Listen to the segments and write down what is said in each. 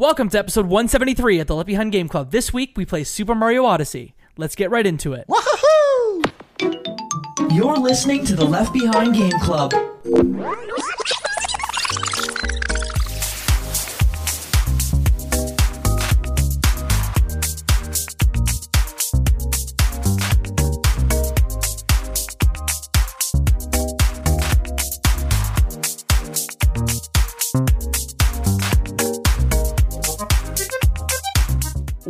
Welcome to episode 173 at the Left Behind Game Club. This week we play Super Mario Odyssey. Let's get right into it. Wahoo! You're listening to the Left Behind Game Club.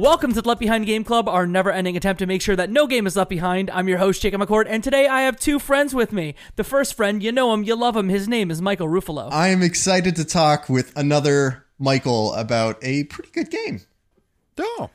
Welcome to the Left Behind Game Club, our never ending attempt to make sure that no game is left behind. I'm your host, Jacob McCourt, and today I have two friends with me. The first friend, you know him, you love him. His name is Michael Ruffolo. I am excited to talk with another Michael about a pretty good game. Oh,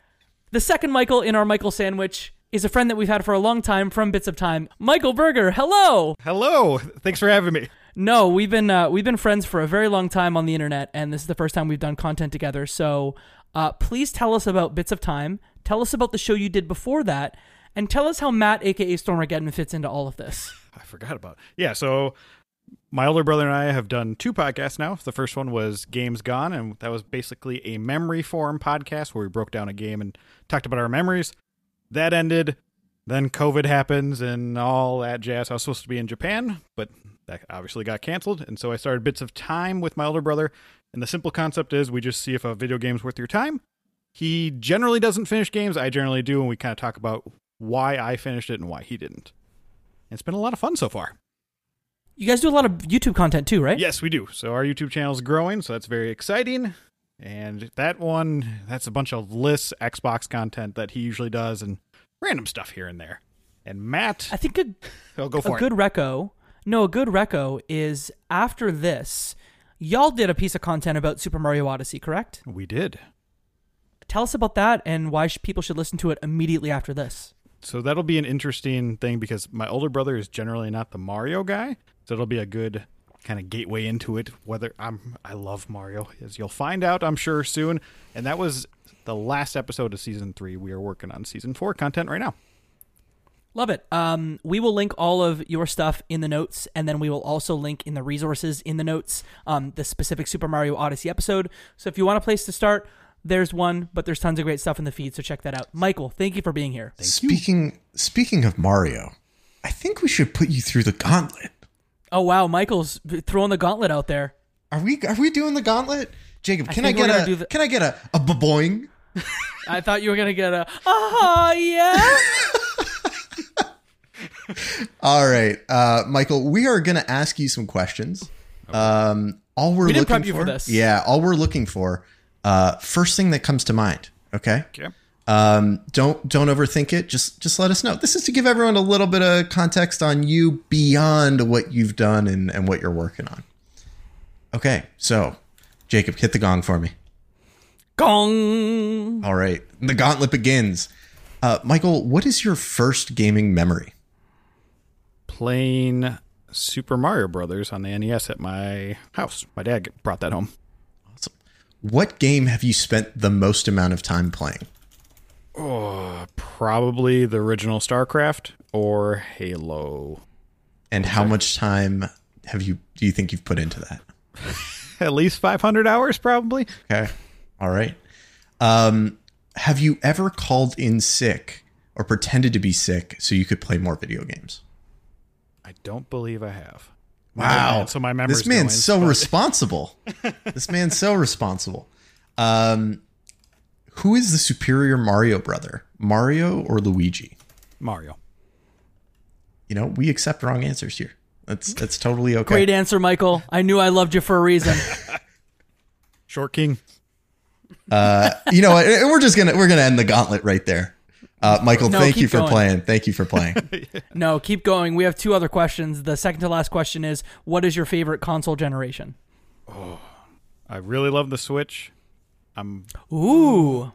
The second Michael in our Michael sandwich is a friend that we've had for a long time from Bits of Time. Michael Berger, hello! hello. Thanks for having me. No, we've been uh, we've been friends for a very long time on the internet, and this is the first time we've done content together. So, uh, please tell us about Bits of Time. Tell us about the show you did before that, and tell us how Matt, aka Stormageddon, fits into all of this. I forgot about. Yeah, so my older brother and I have done two podcasts now. The first one was Games Gone, and that was basically a memory form podcast where we broke down a game and talked about our memories. That ended. Then COVID happens and all that jazz. I was supposed to be in Japan, but that obviously got canceled. And so I started Bits of Time with my older brother. And the simple concept is we just see if a video game's worth your time. He generally doesn't finish games. I generally do. And we kind of talk about why I finished it and why he didn't. It's been a lot of fun so far. You guys do a lot of YouTube content too, right? Yes, we do. So our YouTube channel is growing, so that's very exciting. And that one, that's a bunch of lists, Xbox content that he usually does, and random stuff here and there. And Matt, I think a, I'll go a for good it. reco. No, a good reco is after this. Y'all did a piece of content about Super Mario Odyssey, correct? We did. Tell us about that and why sh- people should listen to it immediately after this. So that'll be an interesting thing because my older brother is generally not the Mario guy, so it'll be a good kind of gateway into it. Whether I'm, I love Mario, as you'll find out, I'm sure soon. And that was the last episode of season three. We are working on season four content right now. Love it. Um, we will link all of your stuff in the notes, and then we will also link in the resources in the notes um, the specific Super Mario Odyssey episode. So if you want a place to start, there's one, but there's tons of great stuff in the feed, so check that out. Michael, thank you for being here. speaking speaking of Mario, I think we should put you through the gauntlet. Oh wow, Michael's throwing the gauntlet out there. Are we are we doing the gauntlet? Jacob, can I, we're get a the- can I get a a boing? I thought you were gonna get a ah yeah. All right, uh, Michael, we are going to ask you some questions. Um, all we're We didn't looking prep you for this. yeah, all we're looking for, uh, first thing that comes to mind. Okay. Okay. Um, don't don't overthink it. Just just let us know. This is to give everyone a little bit of context on you beyond what you've done and, and what you're working on. Okay, so Jacob, hit the gong for me. Gong. All right, the gauntlet begins. Uh, Michael, what is your first gaming memory? Playing Super Mario Brothers on the NES at my house. My dad brought that home. Awesome. What game have you spent the most amount of time playing? Oh, Probably the original StarCraft or Halo. And how much time have you do you think you've put into that? At least 500 hours, probably. Okay. All right. Um, have you ever called in sick or pretended to be sick so you could play more video games? I don't believe I have. Wow. So my memory's This man's so but- responsible. this man's so responsible. Um, who is the superior Mario brother, Mario or Luigi? Mario. You know, we accept wrong answers here. That's that's totally okay. Great answer, Michael. I knew I loved you for a reason. Short King. you know what? We're just gonna we're gonna end the gauntlet right there. Uh, Michael, No, thank you for going. playing. Thank you for playing. no, keep going. We have two other questions. The second to last question is, what is your favorite console generation? Oh, I really love the Switch. I'm Ooh.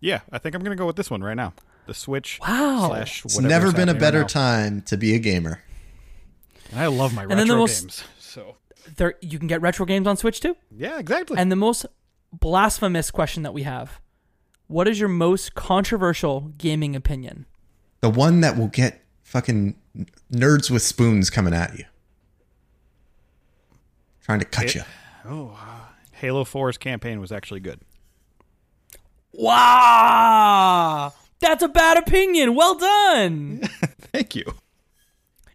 yeah, I think I'm gonna go with this one right now. The Switch Wow. slash It's never been a better right time to be a gamer. And I love my then the retro most- games. So There you can get retro games on Switch too. yeah, exactly. And the most blasphemous question that we have. What is your most controversial gaming opinion? The one that will get fucking nerds with spoons coming at you, trying to cut you. Oh, uh, Halo 4's campaign was actually good. Wow, that's a bad opinion. Well done. Thank you.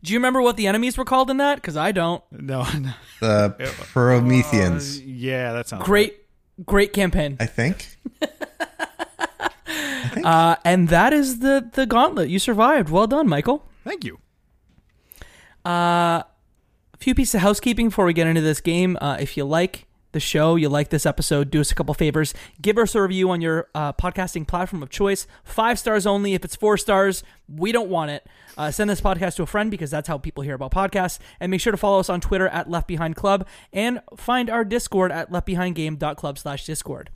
Do you remember what the enemies were called in that? Because I don't. No, no. The Prometheans, uh, yeah, that sounds Great, great campaign. I think. Uh, and that is the the gauntlet. You survived. Well done, Michael. Thank you. A few pieces of housekeeping before we get into this game. Uh, if you like the show, you like this episode, do us a couple favors. Give us a review on your uh, podcasting platform of choice. Five stars only. If it's four stars, we don't want it. Uh, send this podcast to a friend because that's how people hear about podcasts. And make sure to follow us on Twitter at Left Behind Club and find our Discord at leftbehindgame.club slash Discord.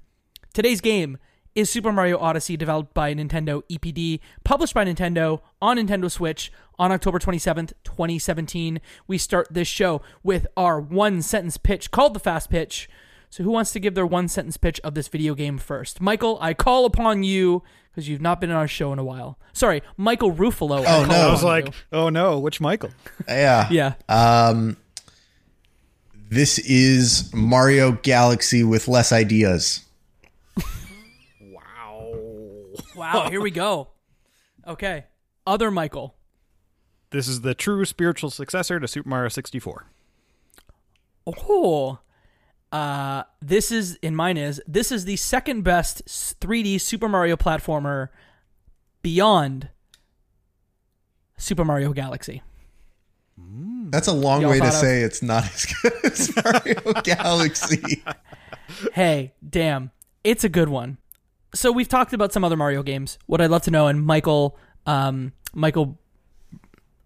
Today's game is Super Mario Odyssey, developed by Nintendo EPD, published by Nintendo on Nintendo Switch on October 27th, 2017. We start this show with our one sentence pitch called the Fast Pitch. So, who wants to give their one sentence pitch of this video game first? Michael, I call upon you because you've not been on our show in a while. Sorry, Michael Ruffolo. I Oh, call no. I upon was you. oh no, which Michael? Yeah. yeah. Um, this is Mario Galaxy with less ideas. Wow, here we go. Okay. Other Michael. This is the true spiritual successor to Super Mario 64. Oh. Uh, this is, in mine is, this is the second best 3D Super Mario platformer beyond Super Mario Galaxy. That's a long Y'all way to thought of- say it's not as good as Mario Galaxy. hey, damn, it's a good one. So we've talked about some other Mario games. What I'd love to know, and Michael, um, Michael,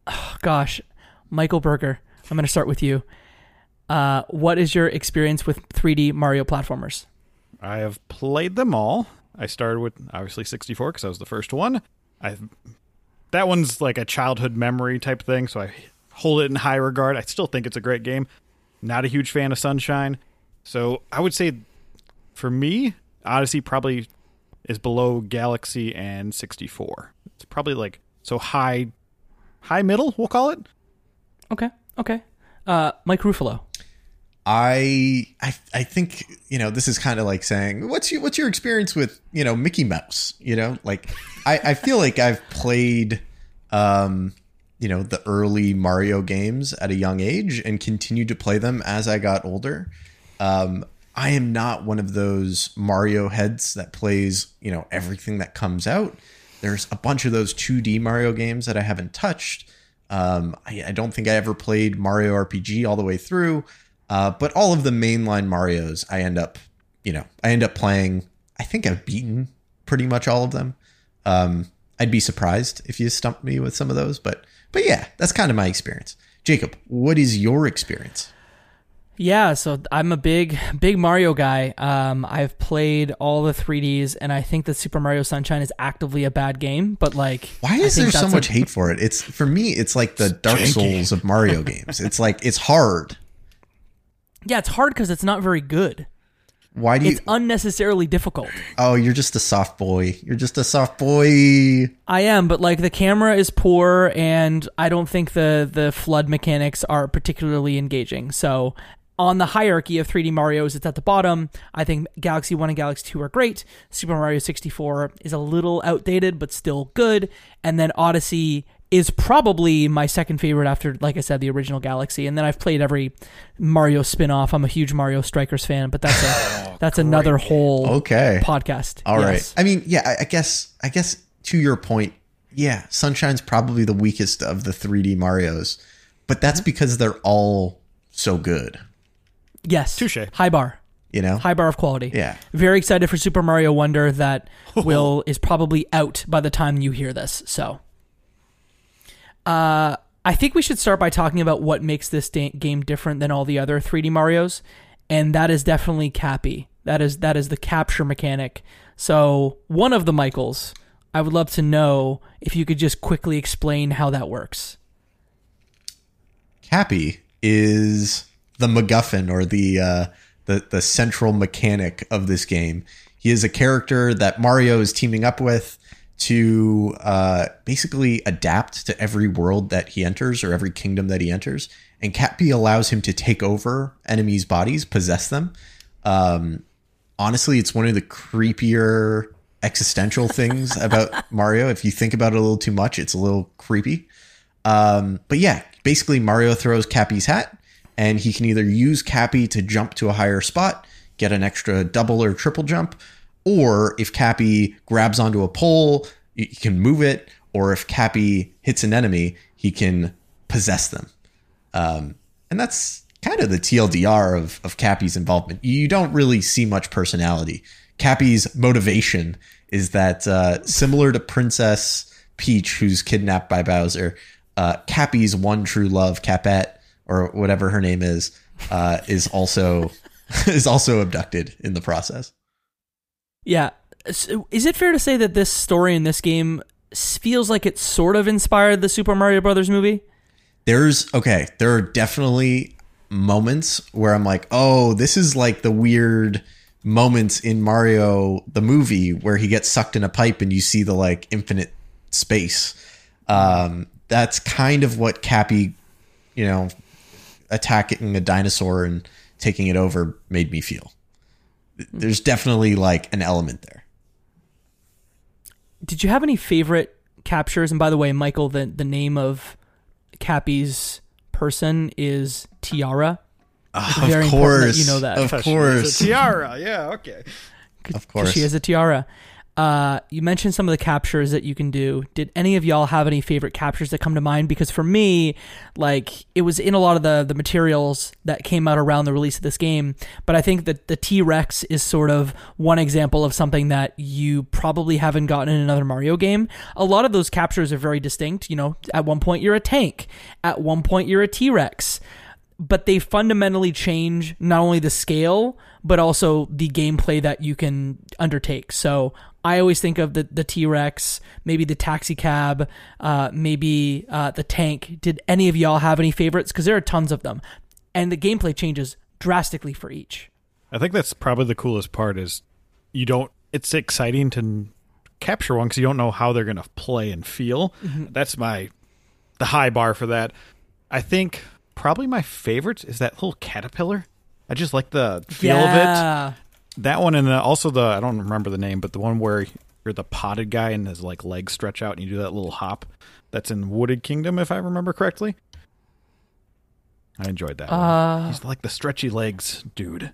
oh, gosh, Michael Berger. I'm going to start with you. Uh, what is your experience with 3D Mario platformers? I have played them all. I started with obviously 64 because I was the first one. I that one's like a childhood memory type thing, so I hold it in high regard. I still think it's a great game. Not a huge fan of Sunshine, so I would say for me, Odyssey probably is below Galaxy and 64. It's probably like so high, high middle. We'll call it. Okay, okay. Uh, Mike Ruffolo. I I I think you know this is kind of like saying what's your what's your experience with you know Mickey Mouse you know like I I feel like I've played um you know the early Mario games at a young age and continued to play them as I got older. Um, I am not one of those Mario heads that plays you know everything that comes out. There's a bunch of those 2D Mario games that I haven't touched. Um, I, I don't think I ever played Mario RPG all the way through. Uh, but all of the mainline Mario's, I end up, you know, I end up playing. I think I've beaten pretty much all of them. Um, I'd be surprised if you stumped me with some of those, but but yeah, that's kind of my experience. Jacob, what is your experience? Yeah, so I'm a big, big Mario guy. Um, I've played all the 3ds, and I think that Super Mario Sunshine is actively a bad game. But like, Why I is think there so that's a- much hate for it? It's for me, it's like the Dark Souls of Mario games. It's like it's hard. Yeah, it's hard because it's not very good. Why do you? It's unnecessarily difficult. oh, you're just a soft boy. You're just a soft boy. I am, but like the camera is poor, and I don't think the the flood mechanics are particularly engaging. So. On the hierarchy of 3D Mario's, it's at the bottom. I think Galaxy 1 and Galaxy 2 are great. Super Mario 64 is a little outdated, but still good. And then Odyssey is probably my second favorite after, like I said, the original Galaxy. And then I've played every Mario spin off. I'm a huge Mario Strikers fan, but that's a, oh, that's another whole Okay. podcast. All right. Yes. I mean, yeah, I, I guess I guess to your point, yeah, Sunshine's probably the weakest of the 3D Marios, but that's mm-hmm. because they're all so good, Yes. Touche. High bar. you know? high bar of quality. Yeah. Very excited for Super Mario Wonder that will is probably out by the time you hear this. So, uh, I think we should start by talking about what makes this da- game different than all the other 3D Mario's, and that is definitely Cappy. That is that is the capture mechanic. So, one of the Michaels, I would love to know if you could just quickly explain how that works. Cappy is the MacGuffin or the uh, the the central mechanic of this game. He is a character that Mario is teaming up with to uh, basically adapt to every world that he enters or every kingdom that he enters. And Cappy allows him to take over enemies' bodies, possess them. Um, honestly, it's one of the creepier existential things about Mario. If you think about it a little too much, it's a little creepy. Um, but yeah, basically, Mario throws Cappy's hat, and he can either use Cappy to jump to a higher spot, get an extra double or triple jump, or if Cappy grabs onto a pole, he can move it, or if Cappy hits an enemy, he can possess them. Um, and that's kind of the TLDR of, of Cappy's involvement. You don't really see much personality. Cappy's motivation is that uh, similar to Princess Peach, who's kidnapped by Bowser, uh, Cappy's one true love, Capette, or whatever her name is, uh, is also is also abducted in the process. Yeah. So is it fair to say that this story in this game feels like it sort of inspired the Super Mario Brothers movie? There's okay, there are definitely moments where I'm like, oh, this is like the weird moments in Mario the movie where he gets sucked in a pipe and you see the like infinite space. Um, that's kind of what Cappy, you know, attacking a dinosaur and taking it over made me feel. There's definitely like an element there. Did you have any favorite captures? And by the way, Michael, the the name of Cappy's person is Tiara. Ah, it's of course, you know that. Of course, a tiara. Yeah, okay. of 'Cause course. she has a tiara. Uh, you mentioned some of the captures that you can do. Did any of y'all have any favorite captures that come to mind? Because for me, like it was in a lot of the the materials that came out around the release of this game. But I think that the T Rex is sort of one example of something that you probably haven't gotten in another Mario game. A lot of those captures are very distinct. You know, at one point you're a tank, at one point you're a T Rex but they fundamentally change not only the scale but also the gameplay that you can undertake. So I always think of the the T Rex, maybe the taxi cab, uh, maybe uh, the tank. Did any of y'all have any favorites? Because there are tons of them, and the gameplay changes drastically for each. I think that's probably the coolest part is you don't it's exciting to capture one because you don't know how they're going to play and feel. That's my the high bar for that. I think probably my favorite is that little caterpillar. I just like the feel of it. That one and the, also the I don't remember the name, but the one where you're the potted guy and his like legs stretch out and you do that little hop. That's in Wooded Kingdom, if I remember correctly. I enjoyed that. Uh, one. He's like the stretchy legs dude.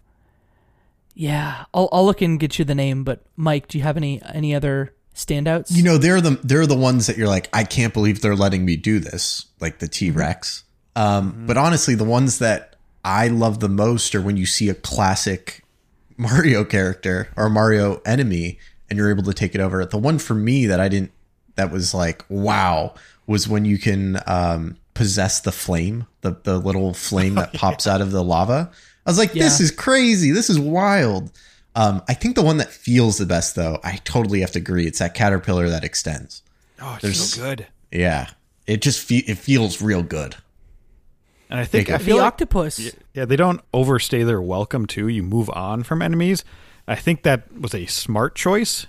Yeah, I'll I'll look and get you the name. But Mike, do you have any any other standouts? you know they're the they're the ones that you're like i can't believe they're letting me do this like the t-rex um but honestly the ones that i love the most are when you see a classic mario character or mario enemy and you're able to take it over the one for me that i didn't that was like wow was when you can um possess the flame the the little flame that pops out of the lava i was like this is crazy this is wild um, I think the one that feels the best, though, I totally have to agree. It's that caterpillar that extends. Oh, it's There's- so good. Yeah, it just fe- it feels real good. And I think I it. the feel like, octopus. yeah, they don't overstay their welcome too. You move on from enemies. I think that was a smart choice.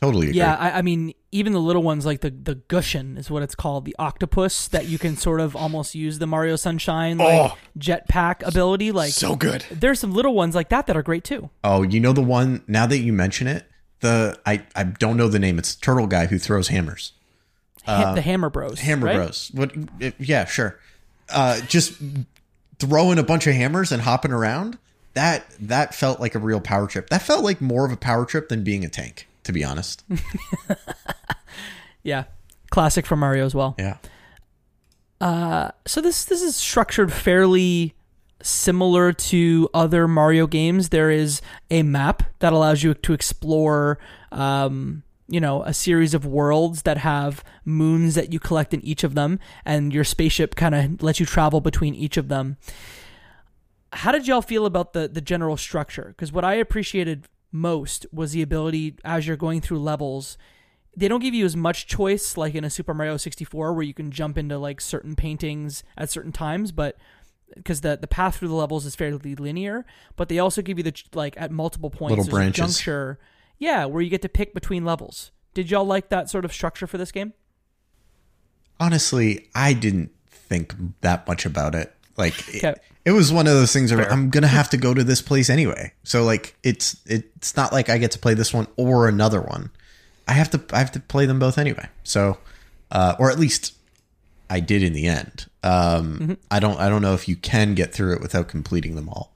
Totally agree. Yeah, I, I mean, even the little ones like the the Gushen is what it's called, the octopus that you can sort of almost use the Mario Sunshine like Oh. jetpack ability. Like, So good. there's some little ones like that that are great too. Oh, you know the one now that you mention it, the I I don't know the name. It's the turtle guy who throws hammers. Ha- the Hammer Bros. Uh, Hammer right? Bros. What? It, yeah, sure. Uh, just throwing a bunch of hammers and hopping around. That that felt like a real power trip. That felt like more of a power trip than being a tank, to be honest. Yeah, classic from Mario as well. Yeah. So this this is structured fairly similar to other Mario games. There is a map that allows you to explore, um, you know, a series of worlds that have moons that you collect in each of them, and your spaceship kind of lets you travel between each of them. How did y'all feel about the the general structure? Because what I appreciated most was the ability as you're going through levels they don't give you as much choice like in a Super Mario 64 where you can jump into like certain paintings at certain times, but because the the path through the levels is fairly linear, but they also give you the like at multiple points Little there's a branches. juncture, yeah, where you get to pick between levels. Did y'all like that sort of structure for this game? honestly, I didn't think that much about it. Like, it- Okay. it was one of those things where Fair. I'm gonna have to go to this place anyway. So like it's it's not like I get to play this one or another one. I have to I have to play them both anyway. So uh, or at least I did in the end. Um, I don't I don't know if you can get through it without completing them all,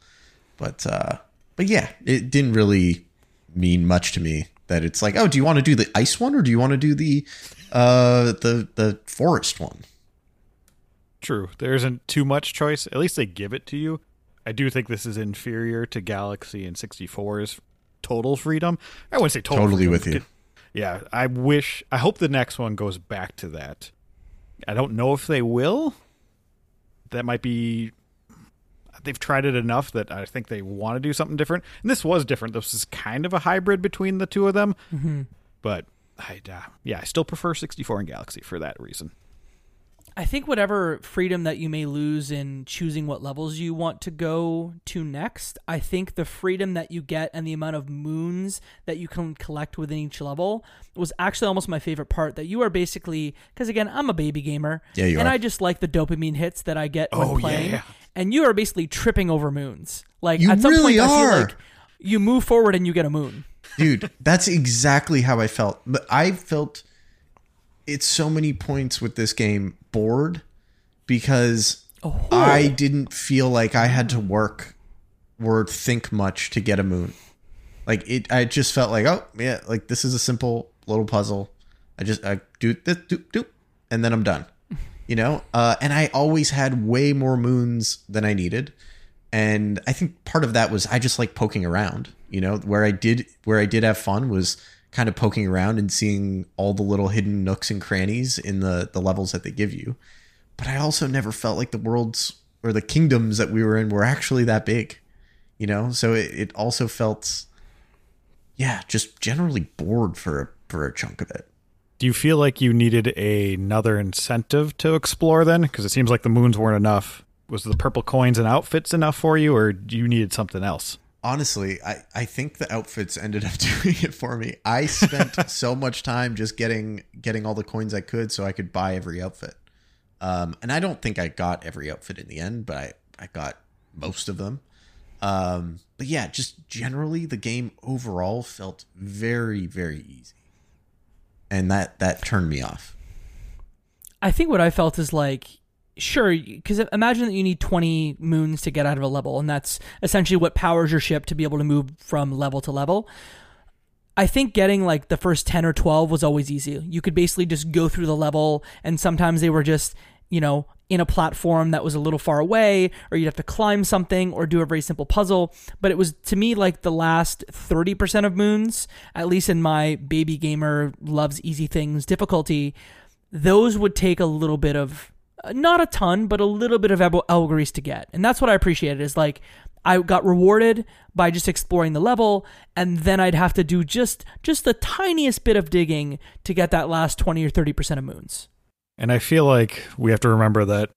but uh, but yeah, it didn't really mean much to me that it's like oh do you want to do the ice one or do you want to do the uh the the forest one? True. There isn't too much choice. At least they give it to you. I do think this is inferior to Galaxy and 64's total freedom. I wouldn't say total Totally freedom. with you. Yeah, I wish I hope the next one goes back to that. I don't know if they will. That might be they've tried it enough that I think they want to do something different. And this was different. This is kind of a hybrid between the two of them. Mm-hmm. But I uh, yeah, I still prefer 64 and Galaxy for that reason. I think whatever freedom that you may lose in choosing what levels you want to go to next, I think the freedom that you get and the amount of moons that you can collect within each level was actually almost my favorite part. That you are basically, because again, I'm a baby gamer, Yeah, you and are. I just like the dopamine hits that I get Oh, when playing. yeah. And you are basically tripping over moons. Like You at some really point, I are. feel like you move forward and you get a moon. dude that's exactly how i felt but i felt it's so many points with this game bored because Oh. i didn't feel like i had to work or think much to get a moon like it i just felt like oh yeah like this is a simple little puzzle i just i do this do do and then i'm done you know? Uh and i always had way more moons than i needed. And i think part of that was i just like poking around you know? Where i did where i did have fun was kind of poking around and seeing all the little hidden nooks and crannies in the the levels that they give you. But i also never felt like the worlds or the kingdoms that we were in were actually that big you know? So it, it also felt yeah just generally bored for a for a chunk of it Do you feel like you needed another incentive to explore then? Because it seems like the moons weren't enough. Was the purple coins and outfits enough for you, or do you needed something else? honestly i i think the outfits ended up doing it for me i spent so much time just getting getting all the coins i could so i could buy every outfit um and i don't think i got every outfit in the end but i i got most of them um but yeah just generally the game overall felt very very easy and that that turned me off I think what I felt is like, sure, because imagine that you need 20 moons to get out of a level, and that's essentially what powers your ship to be able to move from level to level. I think getting like the first 10 or 12 was always easy. You could basically just go through the level, and sometimes they were just, you know, in a platform that was a little far away, or you'd have to climb something or do a very simple puzzle. But it was to me like the last 30% of moons, at least in my baby gamer loves easy things difficulty, those would take a little bit of not a ton but a little bit of grease to get and that's what i appreciated is like i got rewarded by just exploring the level and then i'd have to do just just the tiniest bit of digging to get that last 20 or 30% of moons And I feel like we have to remember that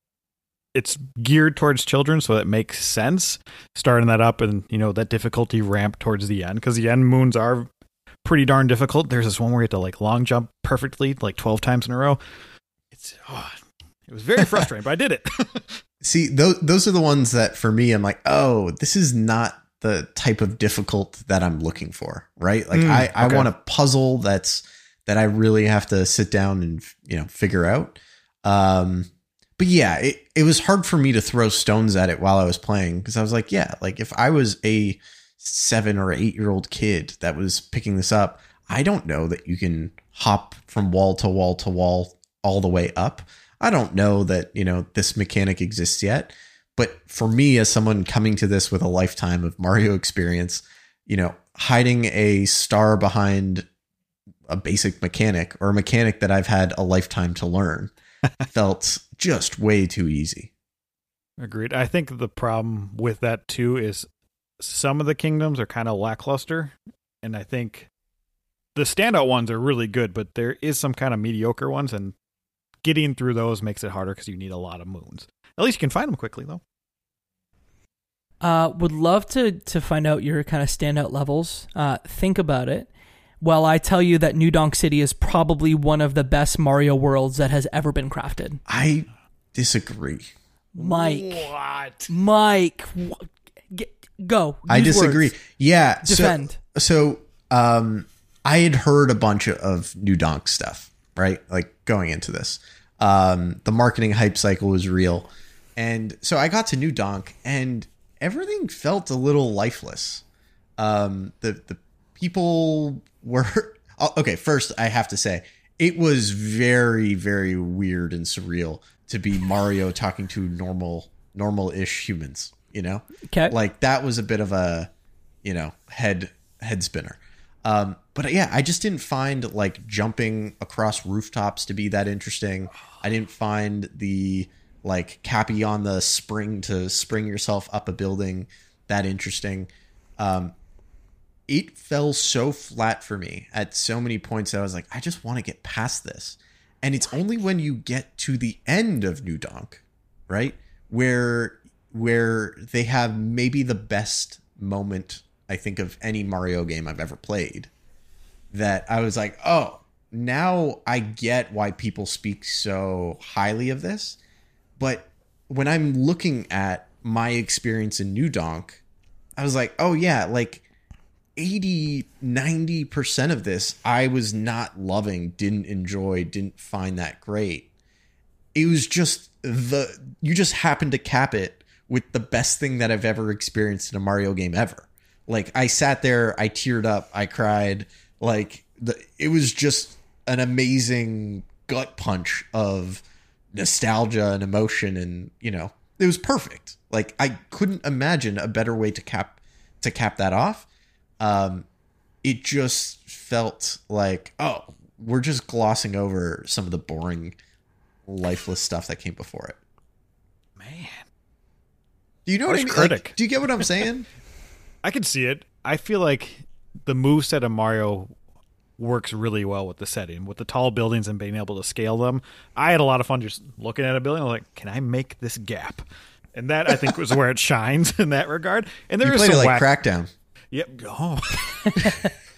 it's geared towards children, so that makes sense. Starting that up and you know that difficulty ramp towards the end because the end moons are pretty darn difficult. There's this one where you have to like long jump perfectly like twelve times in a row. It's oh, it was very frustrating, but I did it. See, those those are the ones that for me, I'm like, oh, this is not the type of difficult that I'm looking for, right? Like, Mm, I I okay. want a puzzle that's that I really have to sit down and you know figure out. Um, but yeah, it it was hard for me to throw stones at it while I was playing because I was like, yeah, like if I was a seven or eight year old kid that was picking this up, I don't know that you can hop from wall to wall to wall all the way up. I don't know that, you know, this mechanic exists yet. But for me, as someone coming to this with a lifetime of Mario experience, you know, hiding a star behind a basic mechanic or a mechanic that I've had a lifetime to learn felt just way too easy. Agreed. I think the problem with that too is some of the kingdoms are kind of lackluster, and I think the standout ones are really good, but there is some kind of mediocre ones, and getting through those makes it harder because you need a lot of moons. At least you can find them quickly, though. Uh, would love to to find out your kind of standout levels. Uh, think about it. While I tell you that New Donk City is probably one of the best Mario worlds that has ever been crafted. I disagree. Mike, What? Mike, wh- get, go. I disagree. words. Yeah. so- Defend. So, um, I had heard a bunch of new donk stuff, right? Like going into this. Um, the marketing hype cycle was real. And so I got to new donk and everything felt a little lifeless. Um, the, the people were, okay. First I have to say it was very, very weird and surreal to be Mario talking to normal, normal ish humans, you know? Okay. like that was a bit of a you know head head spinner um but yeah i just didn't find like jumping across rooftops to be that interesting i didn't find the like cappy on the spring to spring yourself up a building that interesting um it fell so flat for me at so many points that i was like i just want to get past this and it's only when you get to the end of new donk right where where they have maybe the best moment I think of any Mario game I've ever played that I was like, "Oh, now I get why people speak so highly of this." But when I'm looking at my experience in New Donk, I was like, "Oh yeah, like 80 90% of this I was not loving, didn't enjoy, didn't find that great." It was just the you just happened to cap it with the best thing that I've ever experienced in a Mario game ever. Like I sat there, I teared up, I cried. Like the it was just an amazing gut punch of nostalgia and emotion and, you know, it was perfect. Like I couldn't imagine a better way to cap to cap that off. Um it just felt like, oh, we're just glossing over some of the boring lifeless stuff that came before it. Man. Do you know what I mean? critic. Like, do you get what I'm saying? I can see it. I feel like the moveset of Mario works really well with the setting, with the tall buildings and being able to scale them. I had a lot of fun just looking at a building. I'm like, can I make this gap? And that I think was where it shines in that regard. And there you is played it some like whack- Crackdown. Yep. Oh.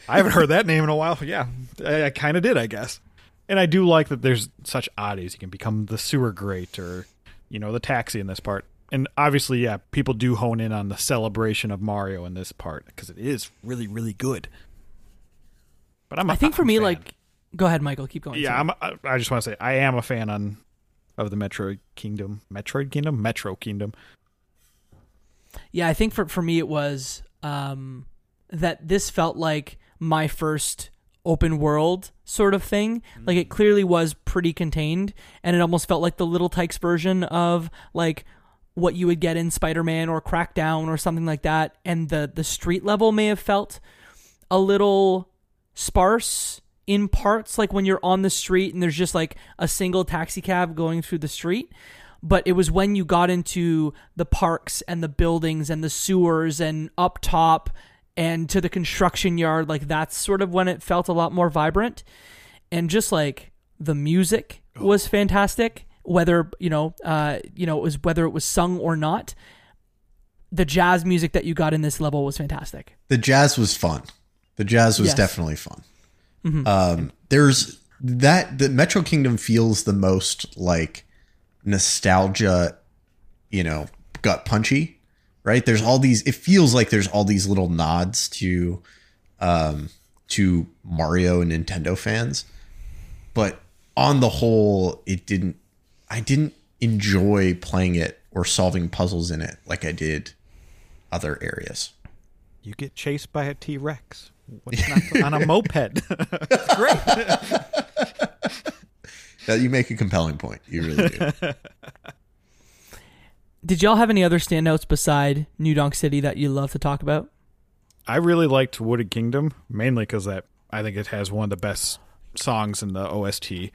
I haven't heard that name in a while. Yeah, I, I kind of did, I guess. And I do like that there's such oddities. You can become the sewer grate or, you know, the taxi in this part. And obviously, yeah, people do hone in on the celebration of Mario in this part because it is really, really good. But I'm, a- I think for I'm me, fan. like, go ahead, Michael. Keep going. yeah, Sorry. I'm, I I just want to say I am a fan on of the Metroid Kingdom, Metroid Kingdom, Metro Kingdom. Yeah, I think for for me it was um, that this felt like my first open world sort of thing. Like it clearly was pretty contained, and it almost felt like the Little Tikes version of like what you would get in Spider-Man or Crackdown or something like that. And the the street level may have felt a little sparse in parts, like when you're on the street and there's just like a single taxi cab going through the street. But it was when you got into the parks and the buildings and the sewers and up top and to the construction yard, like that's sort of when it felt a lot more vibrant. And just like the music was fantastic, whether you know, uh, you know, it was whether it was sung or not. The jazz music that you got in this level was fantastic. The jazz was fun. The jazz was Yes. definitely fun. Um, there's that the Metro Kingdom feels the most like nostalgia, you know, gut punchy, right? There's all these. It feels like there's all these little nods to, um, to Mario and Nintendo fans, but on the whole, it didn't. I didn't enjoy playing it or solving puzzles in it like I did other areas. You get chased by a T Rex. What's not on a moped? Great. That you make a compelling point. You really do. Did y'all have any other standouts beside New Donk City that you love to talk about? I really liked Wooded Kingdom mainly because that I think it has one of the best songs in the OST.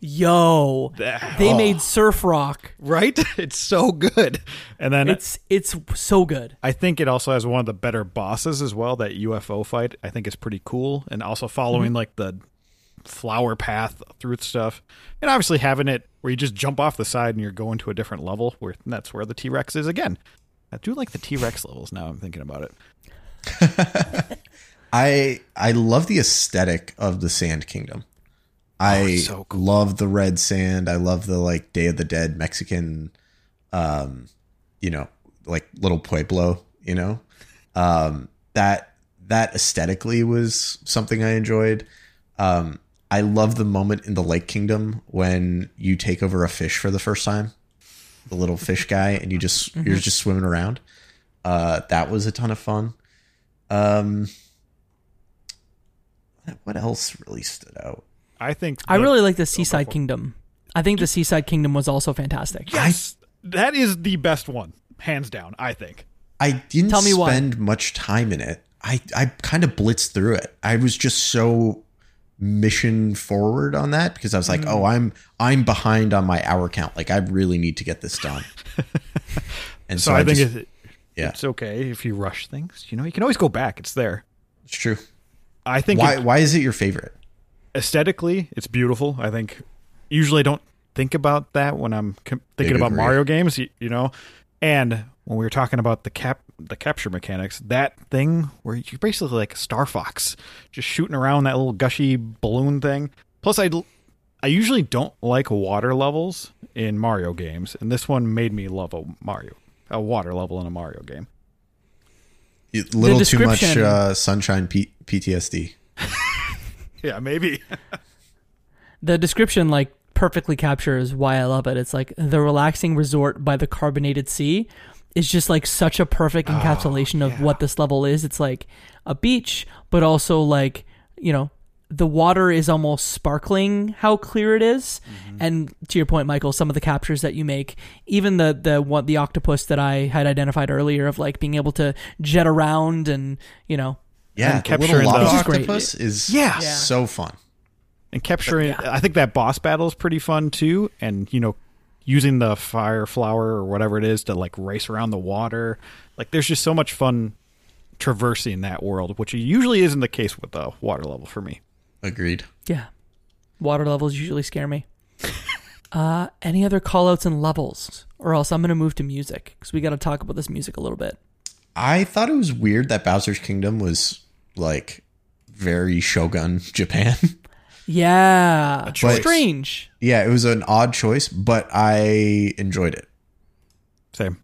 Yo, they oh. made surf rock. Right? It's so good. And then It's it's so good. I think it also has one of the better bosses as well. That UFO fight I think is pretty cool, and also following mm-hmm. like the flower path through stuff, and obviously having it where you just jump off the side and you're going to a different level. Where that's where the T Rex is again. I do like the T Rex levels now. I'm thinking about it. I I love the aesthetic of the Sand Kingdom. I it's so cool. love the red sand. I love the like Day of the Dead Mexican um, you know, like little pueblo, you know, um, that that aesthetically was something I enjoyed. Um, I love the moment in the Lake Kingdom when you take over a fish for the first time, the little fish guy, and you just you're just swimming around. Uh, that was a ton of fun. Um, what else really stood out? I think I really like the Oh, Seaside for. Kingdom. I think the Seaside Kingdom was also fantastic. Yes, that is the best one, hands down. I think. I didn't Tell me why. spend much time in it. I, I kind of blitzed through it. I was just so mission forward on that because I was like, Mm. oh, I'm I'm behind on my hour count. Like I really need to get this done. and So, so, I, think just, it, yeah, it's okay if you rush things. You know, you can always go back. It's there. it's true. I think Why it- why is it your favorite? aesthetically, it's beautiful. I think usually I don't think about that when I'm com- thinking about. Mario games, you, you know. And when we were talking about the cap the capture mechanics, that thing where you're basically like Star Fox, just shooting around that little gushy balloon thing. Plus, I I usually don't like water levels in Mario games, and this one made me love a Mario a water level in a Mario game. A little too much uh, sunshine P- PTSD. Yeah, maybe. The description like perfectly captures why I love it. It's like the relaxing resort by the carbonated sea is just like such a perfect oh, encapsulation of what this level is. It's like a beach, but also like, you know, the water is almost sparkling how clear it is. Mm-hmm. And to your point, Michael, some of the captures that you make, even the the one the octopus that I had identified earlier of like being able to jet around and, you know, Yeah, And capturing lava the- Which is great. octopus is Yeah. Yeah. so fun. and capturing i think that boss battle is pretty fun too and you know using the fire flower or whatever it is to like race around the water like there's just so much fun traversing that world which usually isn't the case with the water level for me Agreed. Yeah. Water levels usually scare me. uh, any other call outs and levels? Or else I'm going to move to music because we got to talk about this music a little bit. I thought it was weird that Bowser's Kingdom was like very Shogun Japan. Yeah. choice. Strange. yeah, it was an odd choice, but I enjoyed it. same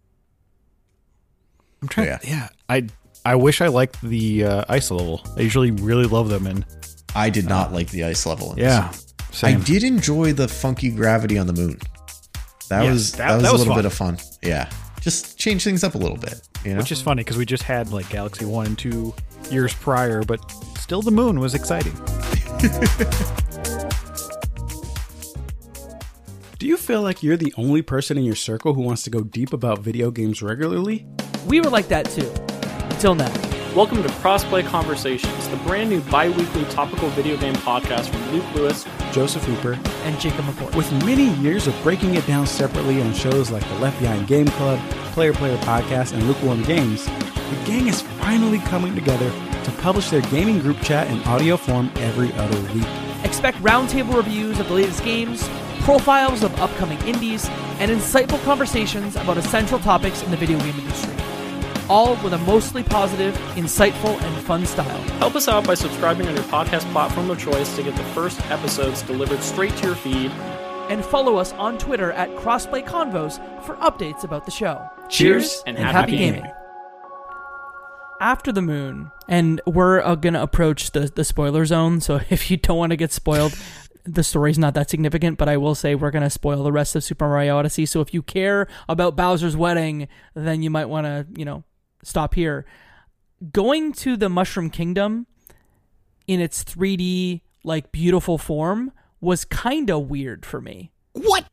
i'm trying Yeah. yeah, i i wish i liked the uh, ice level i usually really love them and I did not like the ice level. In yeah this. same I did enjoy the funky gravity on the moon. That Yes, was that- that, was that a was little fun. bit of fun. Yeah, just change things up a little bit. You know, which is funny because we just had like galaxy 1 and 2 years prior but still the moon was exciting Do you feel like you're the only person in your circle who wants to go deep about video games regularly? We were like that too. Until now. Welcome to Crossplay Conversations, the brand new bi weekly topical video game podcast from Luke Lewis. Joseph Hooper, And Jacob McCourt. with many years of breaking it down separately on shows like the Left Behind Game Club, Player Player Podcast, and Lukewarm Games, the gang is finally coming together to publish their gaming group chat in audio form every other week. Expect roundtable reviews of the latest games, profiles of upcoming indies, and insightful conversations about essential topics in the video game industry. All with a mostly positive, insightful, and fun style. Help us out by subscribing on your podcast platform of choice to get the first episodes delivered straight to your feed. And follow us on Twitter at Crossplay Convos for updates about the show. Cheers and happy gaming. After the moon, and we're uh, gonna approach the the spoiler zone. So if you don't want to get spoiled, the story's not that significant. But I will say we're gonna spoil the rest of Super Mario Odyssey. So if you care about Bowser's wedding, then you might want to you know stop here. Going to the Mushroom Kingdom in its 3D like beautiful form was kind of weird for me. What?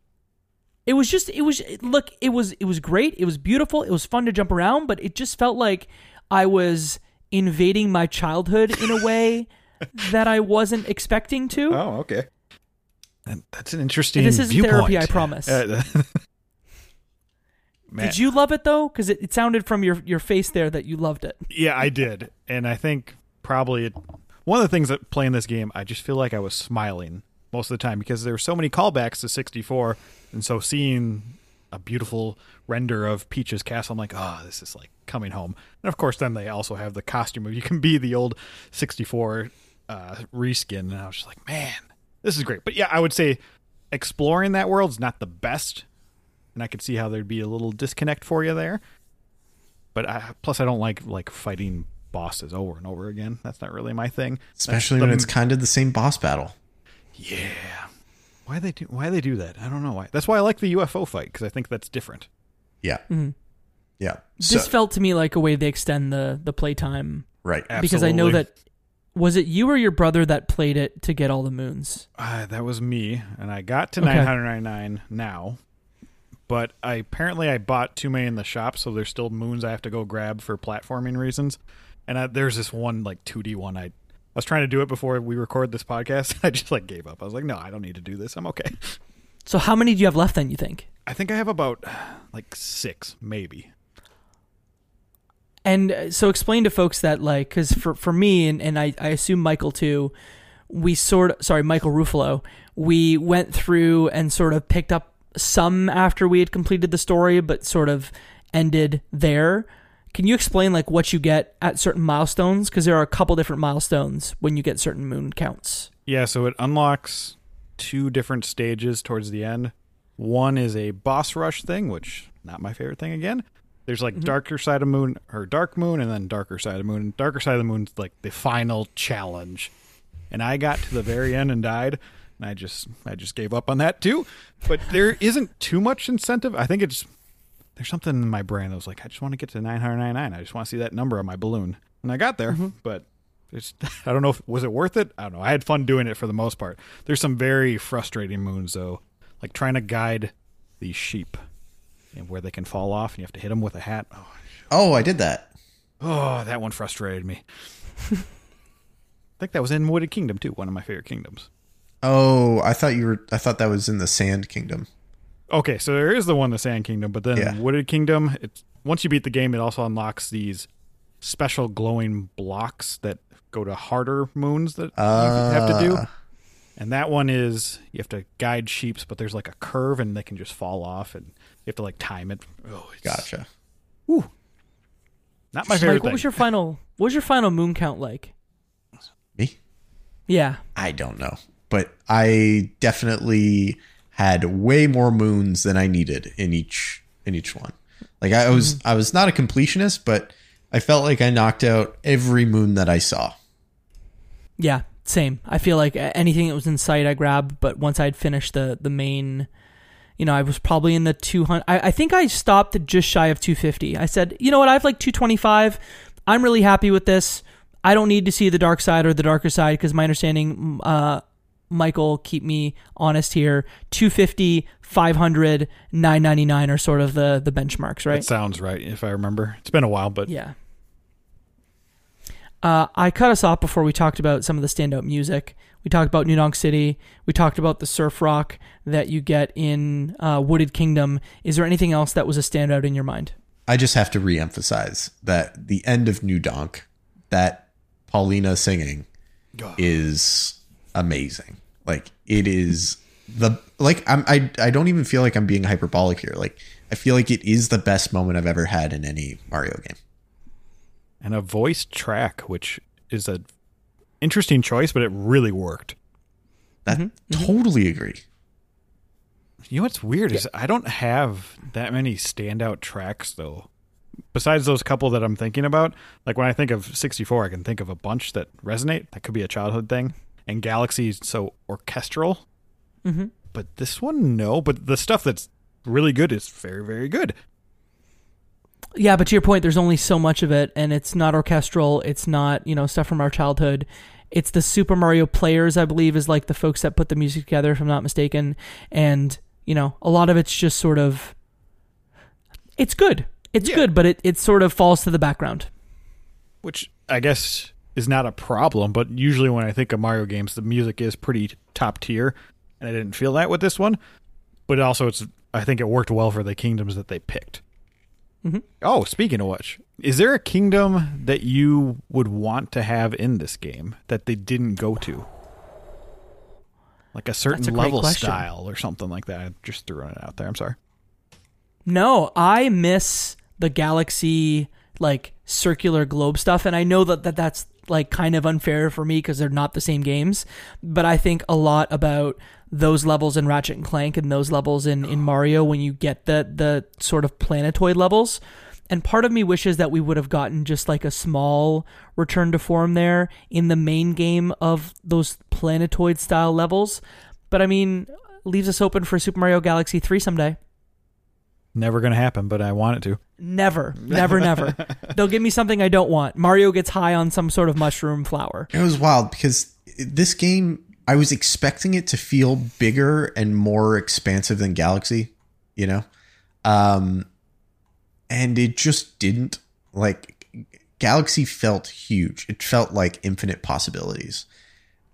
It was just it was look it was it was great. It was beautiful. It was fun to jump around, but it just felt like I was invading my childhood in a way that I wasn't expecting to. Oh, okay. That's an interesting. this isn't viewpoint. therapy, I promise. Uh, Did you love it though? Because it, it sounded from your your face there that you loved it. Yeah, I did, and I think probably it, one of the things that playing this game, I just feel like I was smiling most of the time because there were so many callbacks to 64, and so seeing a beautiful render of Peach's castle, I'm like, oh, this is like coming home. And of course, then they also have the costume of you can be the old 64 uh, reskin, and I was just like, man, this is great. But yeah, I would say exploring that world is not the best and I could see how there'd be a little disconnect for you there. But I, plus, I don't like like fighting bosses over and over again. That's not really my thing. Especially That's when the- it's kind of the same boss battle. yeah. Why they do why they do that? I don't know why. That's why I like the UFO fight because I think that's different. Yeah. Mhm. Yeah. This So- felt to me like a way they extend the the playtime right. Absolutely. because I know that was it you or your brother that played it to get all the moons. Uh, that was me, and I got to Okay. 999 now. But I apparently I bought too many in the shop, so there's still moons I have to go grab for platforming reasons. And I, there's this one like 2D one. I I was trying to do it before we record this podcast. I just like gave up. I was like, no, I don't need to do this. I'm okay. So how many do you have left then? You think? I think I have about like six, maybe. And uh, so explain to folks that like because for for me and and I I assume Michael too, we sort of, sorry Michael Ruffolo, we went through and sort of picked up some after we had completed the story, but sort of ended there. Can you explain like what you get at certain milestones? Because there are a couple different milestones when you get certain moon counts. Yeah, so it unlocks two different stages towards the end. One is a boss rush thing, which not my favorite thing again. There's like mm-hmm. darker side of moon or dark moon and then darker side of moon. Darker side of the moon's like the final challenge. And I got to the very end and died. And I just I just gave up on that too. But there isn't too much incentive. I think it's there's something in my brain that was like, I just want to get to 999. I just want to see that number on my balloon. And I got there, mm-hmm. but it's, I don't know if was it worth it. I don't know. I had fun doing it for the most part. There's some very frustrating moons though, like trying to guide these sheep and where they can fall off, and you have to hit them with a hat. Oh, Oh, I did that. oh that one frustrated me. I think that was in Wooded Kingdom too, one of my favorite kingdoms. Oh, I thought you were. I thought that was in the Sand Kingdom. Okay, so there is the one, the Sand Kingdom, but then Yeah. Wooded Kingdom. It's once you beat the game, it also unlocks these special glowing blocks that go to harder moons that you have to do. Ah. And that one is you have to guide sheeps, but there's like a curve and they can just fall off, and you have to like time it. Oh, it's Gotcha. Not my favorite Mike, what was your final? What was your final moon count like? Me? Yeah. I don't know, but I definitely had way more moons than I needed in each in each one. Like I was I was not a completionist, but I felt like I knocked out every moon that I saw. Yeah, same. I feel like anything that was in sight, I grabbed. But once I'd finished the the main, you know, I was probably in the two hundred. I, I think I stopped at just shy of two fifty. I said, you know what, I have like two twenty five. I'm really happy with this. I don't need to see the dark side or the darker side because my understanding, uh, Michael, keep me honest here. 250, 500, 999 are sort of the the benchmarks, right? That sounds right, if I remember. It's been a while, but Yeah. Uh, I cut us off before we talked about some of the standout music. We talked about New Donk City. We talked about the surf rock that you get in uh, Wooded Kingdom. Is there anything else that was a standout in your mind? I just have to reemphasize that the end of New Donk, that Pauline singing is amazing. Like it is the like I'm I I don't even feel like I'm being hyperbolic here. Like I feel like it is the best moment I've ever had in any Mario game. and a voice track, which is a interesting choice, but it really worked. That mm-hmm. Mm-hmm. totally agree. You know what's weird is I don't have that many standout tracks though. Besides those couple that I'm thinking about, like when I think of 64, I can think of a bunch that resonate. That could be a childhood thing. And Galaxy is so orchestral. Mm-hmm. But this one, no. But the stuff that's really good is very, very good. Yeah, but to your point, there's only so much of it, and it's not orchestral. It's not you know stuff from our childhood. It's the Super Mario players, I believe, is like the folks that put the music together, if I'm not mistaken. And you know, a lot of it's just sort of. It's good. It's Yeah. good, but it, it sort of falls to the background. which I guess is not a problem. But usually, when I think of Mario games, the music is pretty top tier, and I didn't feel that with this one. But also, it's I think it worked well for the kingdoms that they picked. Mhm. Oh, speaking of which, is there a kingdom that you would want to have in this game that they didn't go to? Like a certain a level question. style or something like that. I'm just throwing it out there. I'm sorry. No, I miss the galaxy like circular globe stuff, and I know that, that that's like kind of unfair for me because they're not the same games. But I think a lot about those levels in Ratchet and Clank and those levels in, in oh. Mario when you get the the sort of planetoid levels. And part of me wishes that we would have gotten just like a small return to form there in the main game of those planetoid style levels. But I mean, leaves us open for Super Mario Galaxy 3 someday. Never gonna happen, but I want it to. Never, never, never. They'll give me something I don't want. Mario gets high on some sort of mushroom flower. It was wild because this game, I was expecting it to feel bigger and more expansive than Galaxy, you know? Um, and it just didn't. Like, Galaxy felt huge, it felt like infinite possibilities.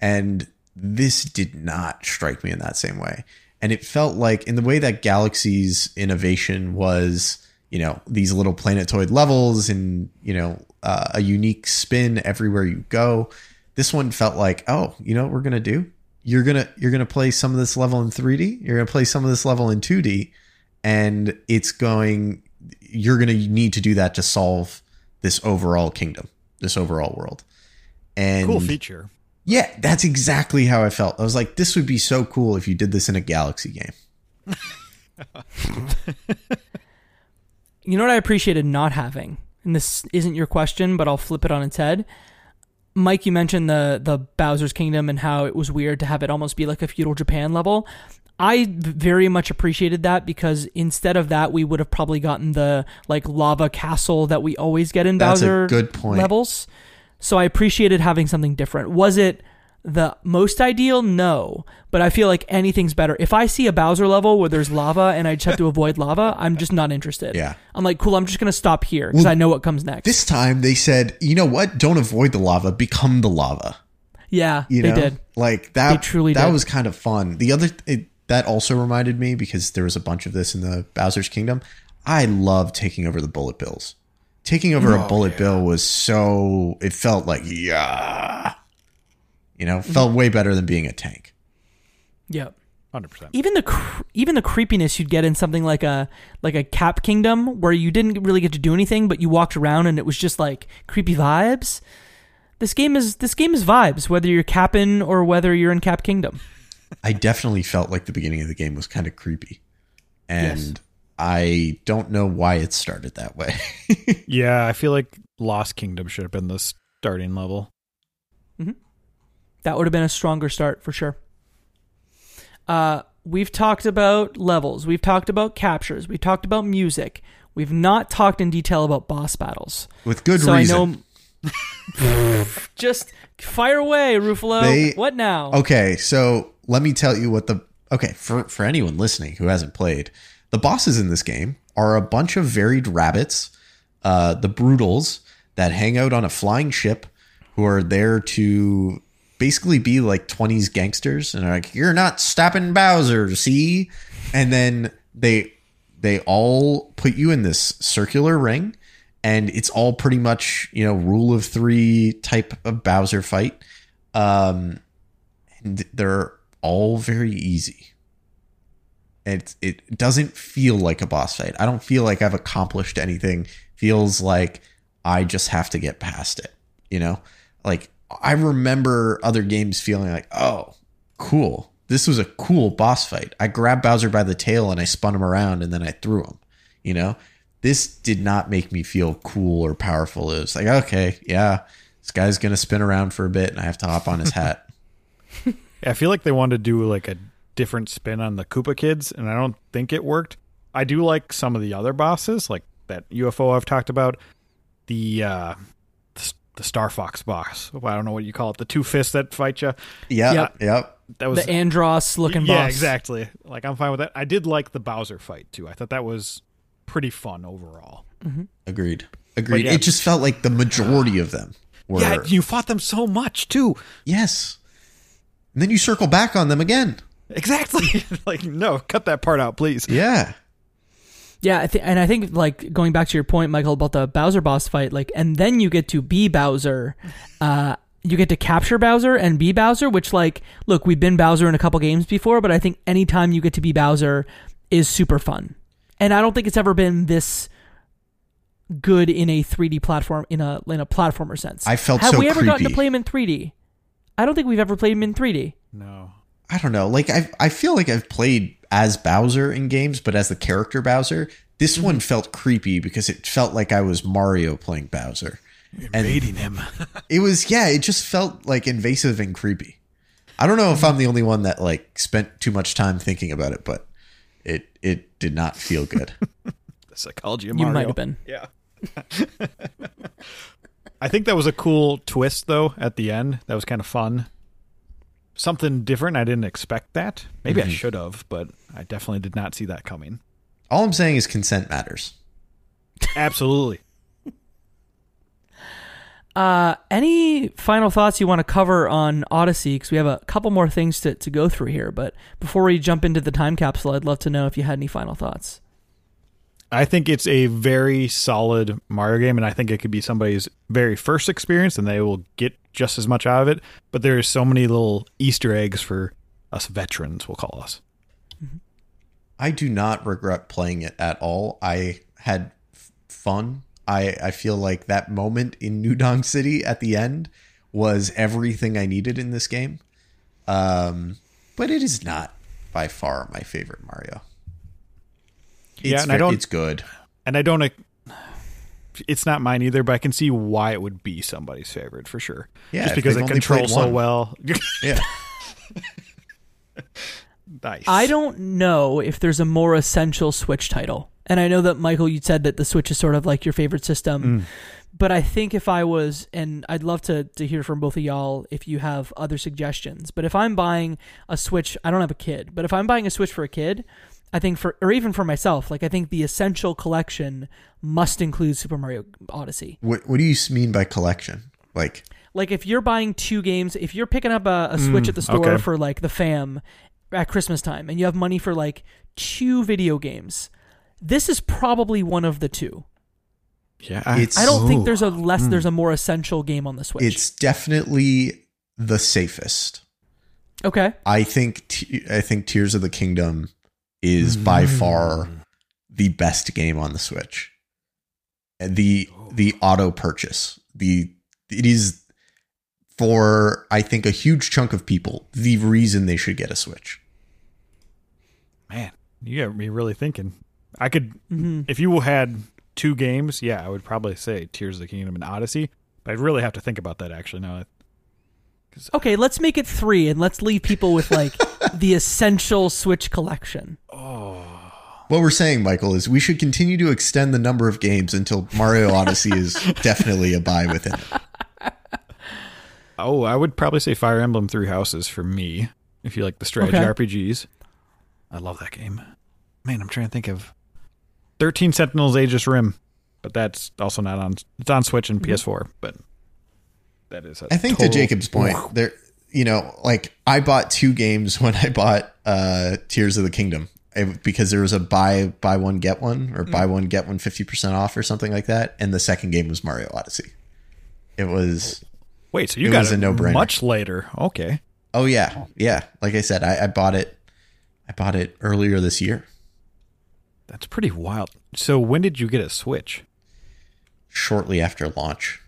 And this did not strike me in that same way. And it felt like, in the way that Galaxy's innovation was, you know, these little planetoid levels and, you know, uh, a unique spin everywhere you go. This one felt like, oh, you know what we're gonna do? You're gonna you're gonna play some of this level in 3D. You're gonna play some of this level in 2D, and it's going. You're gonna need to do that to solve this overall kingdom, this overall world. And Cool feature. Yeah, that's exactly how I felt. I was like, this would be so cool if you did this in a Galaxy game. You know what I appreciated not having? And this isn't your question, but I'll flip it on its head. Mike, you mentioned the the Bowser's Kingdom and how it was weird to have it almost be like a feudal Japan level. I very much appreciated that because instead of that, we would have probably gotten the like lava castle that we always get in That's a Bowser good point. levels. So I appreciated having something different. Was it the most ideal? No, but I feel like anything's better. If I see a Bowser level where there's lava and I just have to avoid lava, I'm just not interested. Yeah. I'm like, cool. I'm just gonna stop here because Well, I know what comes next. This time they said, you know what? Don't avoid the lava, become the lava. yeah, You they know, did. like that. They truly that did. was kind of fun. The other it, that also reminded me because there was a bunch of this in the Bowser's Kingdom. I love taking over the bullet bills. Taking over Oh, a bullet bill was so. It felt like yeah, you know, felt way better than being a tank. Yeah. Hundred percent. Even the cr- even the creepiness you'd get in something like a like a Cap Kingdom where you didn't really get to do anything, but you walked around and it was just like creepy vibes. This game is this game is vibes, whether you're capping or whether you're in Cap Kingdom. I definitely felt like the beginning of the game was kind of creepy, and Yes. I don't know why it started that way. Yeah, I feel like Lost Kingdom should have been the starting level. That would have been a stronger start for sure. Uh, we've talked about levels. We've talked about captures. We've talked about music. We've not talked in detail about boss battles. With good so reason. I know. Just fire away, Ruffolo. They- what now? Okay, so let me tell you what the okay for for anyone listening who hasn't played, the bosses in this game are a bunch of varied rabbits, uh, the brutals that hang out on a flying ship, who are there to basically be like 20s gangsters and are like you're not stopping Bowser, see? And then they they all put you in this circular ring and it's all pretty much, you know, rule of 3 type of Bowser fight. Um and they're all very easy. It it doesn't feel like a boss fight. I don't feel like I've accomplished anything. Feels like I just have to get past it. You know, like I remember other games feeling like, oh, cool. This was a cool boss fight. I grabbed Bowser by the tail and I spun him around and then I threw him. You know, this did not make me feel cool or powerful. It was like, okay, yeah, this guy's gonna spin around for a bit and I have to hop on his hat. I feel like they wanted to do like a different spin on the Koopa Kids, and I don't think it worked. I do like some of the other bosses, like that UFO I've talked about, the uh, the, the Star Fox boss. I don't know what you call it, the two fists that fight you. Yeah, Yep. yep. That was the Andross looking yeah, boss. Yeah, exactly. Like I'm fine with that. I did like the Bowser fight too. I thought that was pretty fun overall. Agreed. Agreed. yeah. It just felt like the majority of them were Yeah, you fought them so much too. yes. And then you circle back on them again. Exactly. like no, cut that part out, please. Yeah. Yeah, I think, and I think like going back to your point, Michael, about the Bowser boss fight, like, and then you get to be Bowser. Uh, you get to capture Bowser and be Bowser, which, like, look, we've been Bowser in a couple games before, but I think anytime you get to be Bowser is super fun. And I don't think it's ever been this good in a 3D platform in a in a platformer sense. I felt Have so we ever gotten to play him in 3D? I don't think we've ever played him in 3D. No. I don't know. Like I I feel like I've played as Bowser in games, but as the character Bowser, this Mm-hmm. one felt creepy because it felt like I was Mario playing Bowser. Invading him. It was yeah, it just felt like invasive and creepy. I don't know if I'm the only one that like spent too much time thinking about it, but it it did not feel good. the psychology of Mario. You might have been. Yeah. I think that was a cool twist though at the end. That was kind of fun. Something different. I didn't expect that. Maybe I should have, but I definitely did not see that coming. All I'm saying is consent matters. Absolutely. Uh, any final thoughts you want to cover on Odyssey? Because we have a couple more things to, to go through here. But before we jump into the time capsule, I'd love to know if you had any final thoughts. I think it's a very solid Mario game, and I think it could be somebody's very first experience, and they will get just as much out of it. But there's so many little Easter eggs for us veterans, we'll call us. I do not regret playing it at all. I had f- fun. I, I feel like that moment in New Donk City at the end was everything I needed in this game. Um, but it is not by far my favorite Mario. It's Yeah, and I don't- It's good. And I don't. It's not mine either, but I can see why it would be somebody's favorite for sure. Yeah, just because it controls so well. Yeah. nice. I don't know if there's a more essential Switch title. And I know that Michael, you said that the Switch is sort of like your favorite system. Mm. But I think if I was, and I'd love to, to hear from both of y'all if you have other suggestions. But if I'm buying a Switch, I don't have a kid, but if I'm buying a Switch for a kid, I think for, or even for myself, like I think the essential collection must include Super Mario Odyssey. What, what do you mean by collection? Like, Like if you're buying two games, if you're picking up a, a mm, Switch at the store okay. for like the fam at Christmas time, and you have money for like two video games, this is probably one of the two. yeah, It's- I don't think there's a less, mm. there's a more essential game on the Switch. it's definitely the safest. okay. I think Te- I think Tears of the Kingdom is by far the best game on the Switch. And the the auto purchase, the it is for I think a huge chunk of people the reason they should get a Switch. man, you got me really thinking. I could, Mm-hmm. if you had two games, yeah, I would probably say Tears of the Kingdom and Odyssey. But I'd really have to think about that actually. Now, Okay, let's make it three, and let's leave people with like the essential Switch collection. What we're saying, Michael, is we should continue to extend the number of games until Mario Odyssey is definitely a buy within it. oh, I would probably say Fire Emblem Three Houses for me. If you like the strategy Okay. RPGs, I love that game. Man, I'm trying to think of Thirteen Sentinels: Aegis Rim, but that's also not on. It's on Switch and PS4, but that is. a I think to Jacob's point, there, you know, like I bought two games when I bought uh, Tears of the Kingdom It- because there was a buy buy one get one or buy mm. one get one 50% off or something like that, and the second game was Mario Odyssey. It was Wait, so you It got was it a no-brainer. much later? Okay. oh yeah yeah like I said I, I bought it I bought it earlier this year That's pretty wild. So when did you get a Switch? shortly after launch.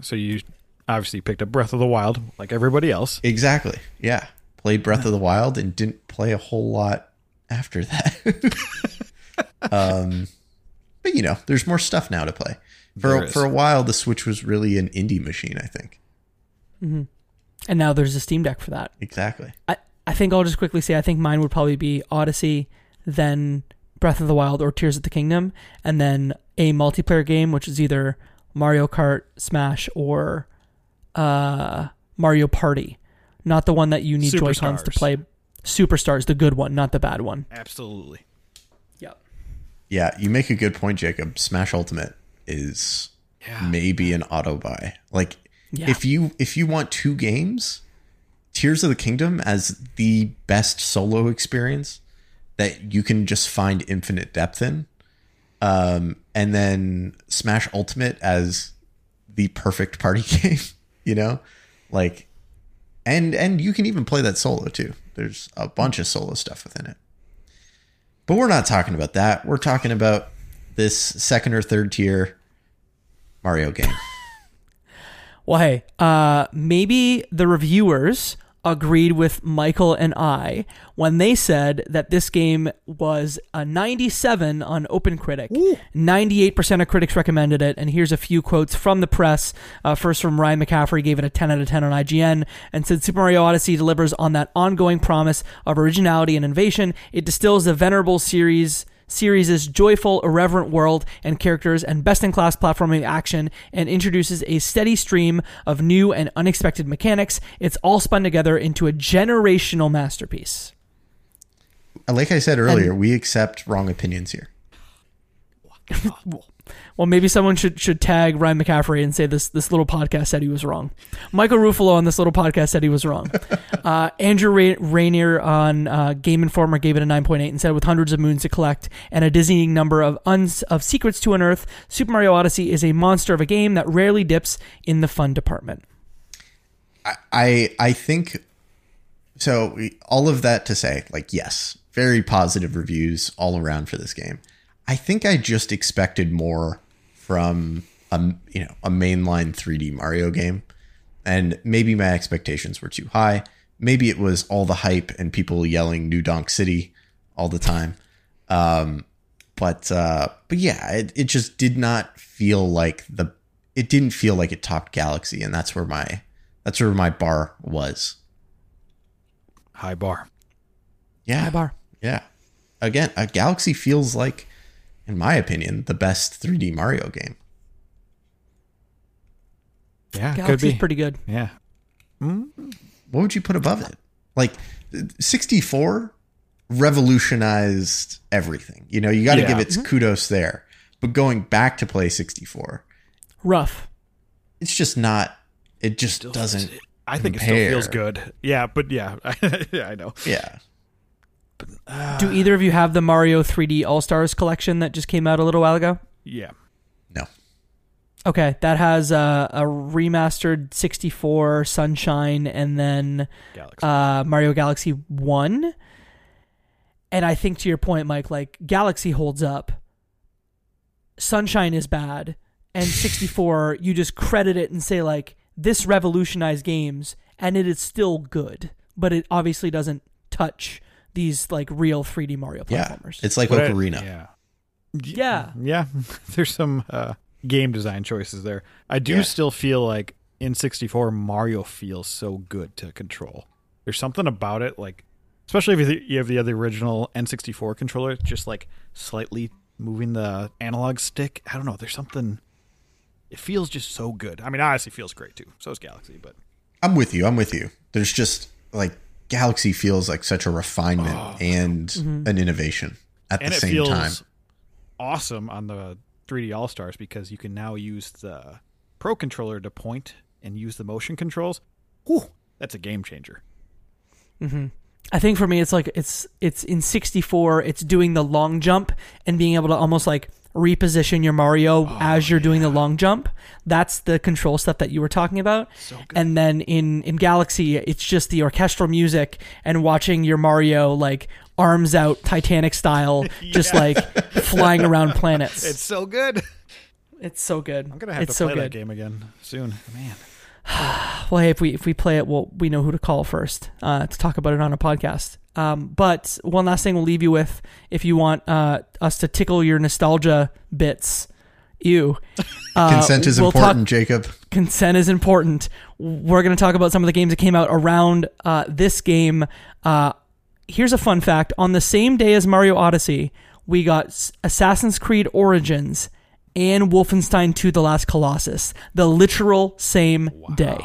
So you obviously picked up Breath of the Wild like everybody else. Exactly yeah played Breath of the Wild and didn't play a whole lot after that. um, but you know, there's more stuff now to play. For There is. for a while, the Switch was really an indie machine. I think And now there's a Steam Deck for that. exactly. I, I think I'll just quickly say I think mine would probably be Odyssey, then Breath of the Wild or Tears of the Kingdom, and then a multiplayer game which is either Mario Kart, Smash, or uh, Mario Party. Not the one that you need Joy Cons to play. Superstars, the good one, not the bad one. Absolutely. Yep. Yeah, you make a good point, Jacob. Smash Ultimate is Yeah. maybe an auto buy. Like Yeah. if you if you want two games, Tears of the Kingdom as the best solo experience that you can just find infinite depth in. Um, and then Smash Ultimate as the perfect party game, you know? Like and and you can even play that solo too. There's a bunch of solo stuff within it. But we're not talking about that. We're talking about this second or third tier Mario game. Well, hey, uh, maybe the reviewers agreed with Michael and I when they said that this game was a 97 on OpenCritic. 98% of critics recommended it. And here's a few quotes from the press. Uh, first, from Ryan McCaffrey, gave it a 10 out of 10 on IGN and said Super Mario Odyssey delivers on that ongoing promise of originality and innovation. It distills the venerable series series' joyful, irreverent world and characters and best in class platforming action and introduces a steady stream of new and unexpected mechanics. It's all spun together into a generational masterpiece. Like I said earlier, we accept wrong opinions here. Well, maybe someone should should tag Ryan McCaffrey and say this this little podcast said he was wrong. Michael Ruffolo on this little podcast said he was wrong. Uh, Andrew Ra- Reiner on uh, Game Informer gave it a 9.8 and said with hundreds of moons to collect and a dizzying number of uns- of secrets to unearth, Super Mario Odyssey is a monster of a game that rarely dips in the fun department. I I think so. All of that to say, like, yes, very positive reviews all around for this game. I think I just expected more from a you know a mainline 3D Mario game, and maybe my expectations were too high. Maybe it was all the hype and people yelling "New Donk City" all the time. Um, but uh, but yeah, it, it just did not feel like the. It didn't feel like it topped Galaxy, and that's where my that's where my bar was. High bar. Yeah, High bar. yeah. Again, a Galaxy feels like, in my opinion, the best 3D Mario game. Yeah, could be. pretty good. yeah. Mm-hmm. What would you put above it? Like 64 revolutionized everything. You know, you got to Yeah. give it mm-hmm. kudos there. But going back to play 64, Rough. it's just not. It just doesn't. I think it still feels good. Yeah, but yeah, yeah, I know. Yeah. Do either of you have the Mario 3D All Stars collection that just came out a little while ago? Yeah, No. Okay, that has uh, a remastered 64 Sunshine and then Galaxy. uh, Mario Galaxy 1. And I think to your point, Mike, like Galaxy holds up. Sunshine is bad. And 64, you just credit it and say, like, this revolutionized games and it is still good. But it obviously doesn't touch these, like, real 3D Mario platformers. Yeah. It's like What I- Ocarina. yeah, yeah. yeah. There's some uh, game design choices there. I do Yeah. still feel like in 64, Mario feels so good to control. There's something about it, like especially if you have the other original N64 controller, just like slightly moving the analog stick. I don't know. There's something. It feels just so good. I mean, honestly, feels great too. So is Galaxy, but I'm with you. I'm with you. There's just like Galaxy feels like such a refinement oh. and mm-hmm. an innovation at and the it same feels time. awesome on the 3D All Stars because you can now use the Pro controller to point and use the motion controls. Whew, that's a game changer. Mm-hmm. I think for me, it's like it's it's in 64. It's doing the long jump and being able to almost like reposition your Mario as you're doing the long jump. That's the control stuff that you were talking about. So And then in in Galaxy, it's just the orchestral music and watching your Mario like arms out Titanic style, just like flying around planets. It's so good. It's so good. I'm gonna have it's to so play good. that game again soon. Man, Well, hey, if we if we play it, well, we know who to call first uh, to talk about it on a podcast. Um, but one last thing we'll leave you with, if you want uh, us to tickle your nostalgia bits, you uh, Consent is we'll talk- important, Jacob. consent is important. We're going to talk about some of the games that came out around uh, this game. Uh, here's a fun fact: on the same day as Mario Odyssey, we got Assassin's Creed Origins and Wolfenstein 2: The Last Colossus, the literal same day.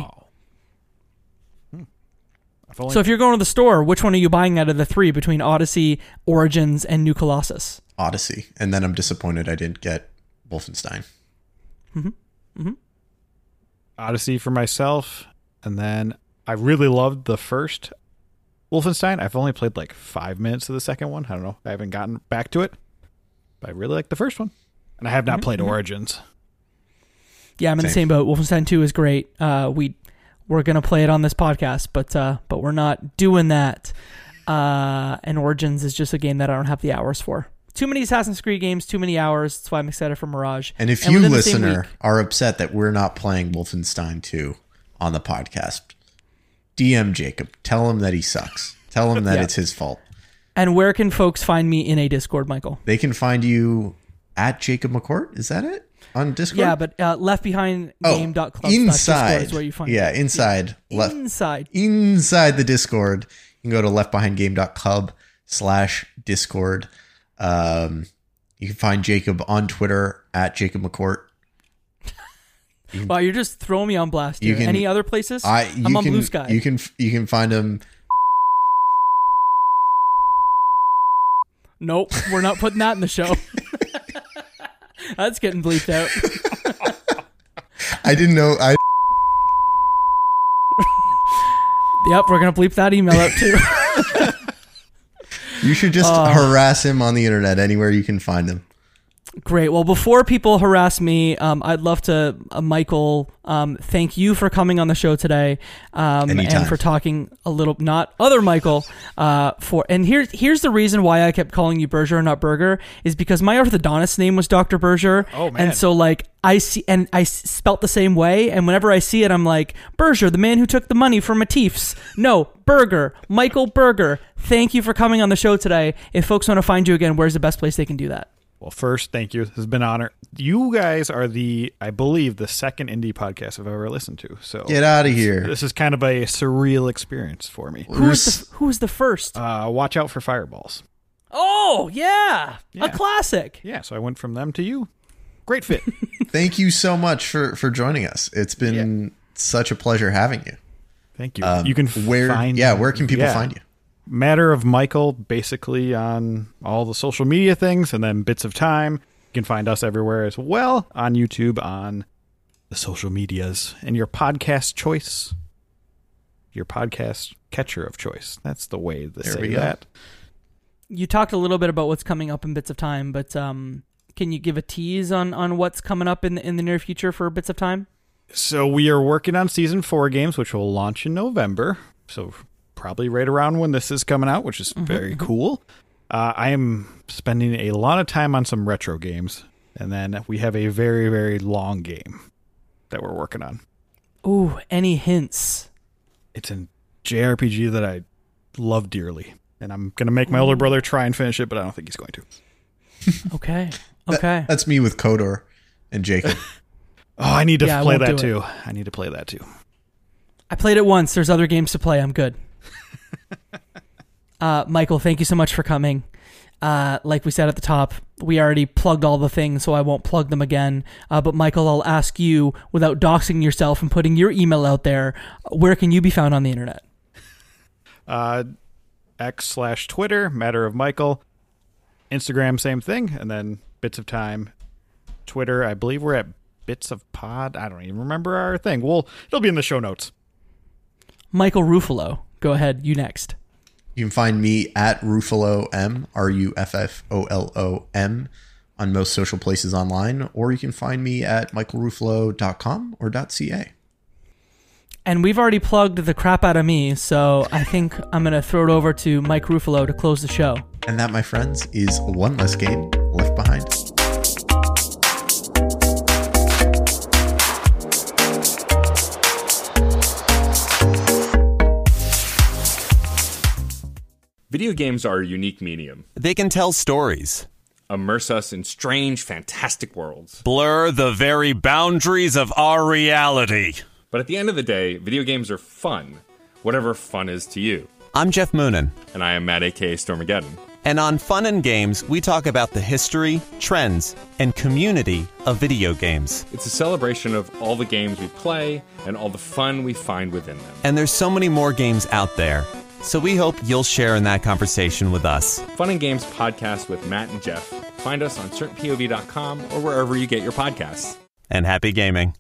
I've only So if you're going to the store, which one are you buying out of the three between Odyssey, Origins, and New Colossus? Odyssey. And then I'm disappointed I didn't get Wolfenstein. Mm-hmm. Mm-hmm. Odyssey for myself, and then I really loved the first Wolfenstein. I've only played like five minutes of the second one. I don't know. I haven't gotten back to it, but I really like the first one, and I have not mm-hmm. played Origins. Yeah, I'm in the Same. same boat. Wolfenstein 2 is great. Uh, we we're gonna play it on this podcast, but uh, but we're not doing that. Uh, and Origins is just a game that I don't have the hours for. Too many Assassin's Creed games, too many hours. That's why I'm excited for Mirage. And if And you, within the same listener, week- are upset that we're not playing Wolfenstein 2 on the podcast, DM Jacob. Tell him that he sucks. Tell him that Yeah. it's his fault. And where can folks find me in a Discord, Michael? They can find you at Jacob McCourt. Is that it? On Discord? Yeah, but uh, leftbehindgame.club oh, inside. is where you find yeah, inside. Left Inside. inside the Discord. You can go to leftbehindgame.club slash Discord. Um, you can find Jacob on Twitter at Jacob McCourt. Wow, you're just throwing me on blast You here. can- Any other places? I you I'm on can Blue Sky. you can you can find him. Nope, we're not putting that in the show. That's getting bleeped out. I didn't know. I Yep, we're gonna bleep that email out too. you should just Uh. harass him on the internet anywhere you can find him. Great. Well, before people harass me, um, I'd love to, uh, Michael, um, thank you for coming on the show today, um, and for talking a little, not other Michael, uh, for. And here's here's the reason why I kept calling you Berger and not Berger is because my orthodontist name was Doctor Berger. Oh, man. And so like I see, and I spelt the same way, and whenever I see it, I'm like Berger, the man who took the money from Matifs. No, Berger, Michael Berger. Thank you for coming on the show today. If folks want to find you again, where's the best place they can do that? Well, first, thank you. This has been an honor. You guys are the, I believe, the second indie podcast I've ever listened to. So Get out of here. this is kind of a surreal experience for me. Who was the Who was the first? Uh, watch out for fireballs. Oh yeah, Yeah. a classic. Yeah, so I went from them to you. Great fit. Thank you so much for for joining us. It's been such a pleasure having you. Thank you. Um, you can where find yeah where can people yeah. find you? Matter of Michael basically on all the social media things, and then bits of time. You can find us everywhere as well on YouTube, on the social medias, and your podcast choice, your podcast catcher of choice. That's the way to There say that. You talked a little bit about what's coming up in bits of time, but um, can you give a tease on on what's coming up in the, in the near future for bits of time? So we are working on season four games, which will launch in November. So probably right around when this is coming out, which is very cool. Uh, I am spending a lot of time on some retro games, and then we have a very very long game that we're working on. Ooh, any hints? It's a JRPG that I love dearly, and I'm gonna make my older brother try and finish it, but I don't think he's going to. Okay, That- okay. that's me with Kodor and Jacob. Oh, I need to Yeah, play that do too. I need to play that too. I played it once. There's other games to play. I'm good. Uh, Michael, thank you so much for coming. Uh, like we said at the top, we already plugged all the things, so I won't plug them again. Uh, but Michael, I'll ask you, without doxing yourself and putting your email out there, where can you be found on the internet? uh, X slash Twitter, Matter of Michael. Instagram, same thing. And then Bits of Time. Twitter, I believe we're at Bits of Pod. I don't even remember our thing. Well, it'll be in the show notes. Michael Ruffolo, go ahead. You next. You can find me at Ruffolo M, R U F F O L O M, on most social places online, or you can find me at michaelruffolo.com or .ca. And we've already plugged the crap out of me, so I think I'm going to throw it over to Mike Ruffolo to close the show. And that, my friends, is one less game left behind. Video games are a unique medium. They can tell stories, Immerse us in strange, fantastic worlds. blur the very boundaries of our reality. But at the end of the day, video games are fun. Whatever fun is to you. I'm Jeff Moonen, And I am Matt aka Stormageddon. and on Fun and Games, we talk about the history, trends, and community of video games. It's a celebration of all the games we play and all the fun we find within them. And there's so many more games out there. So we hope you'll share in that conversation with us. Fun and Games podcast with Matt and Jeff. Find us on certainpov.com or wherever you get your podcasts. And happy gaming.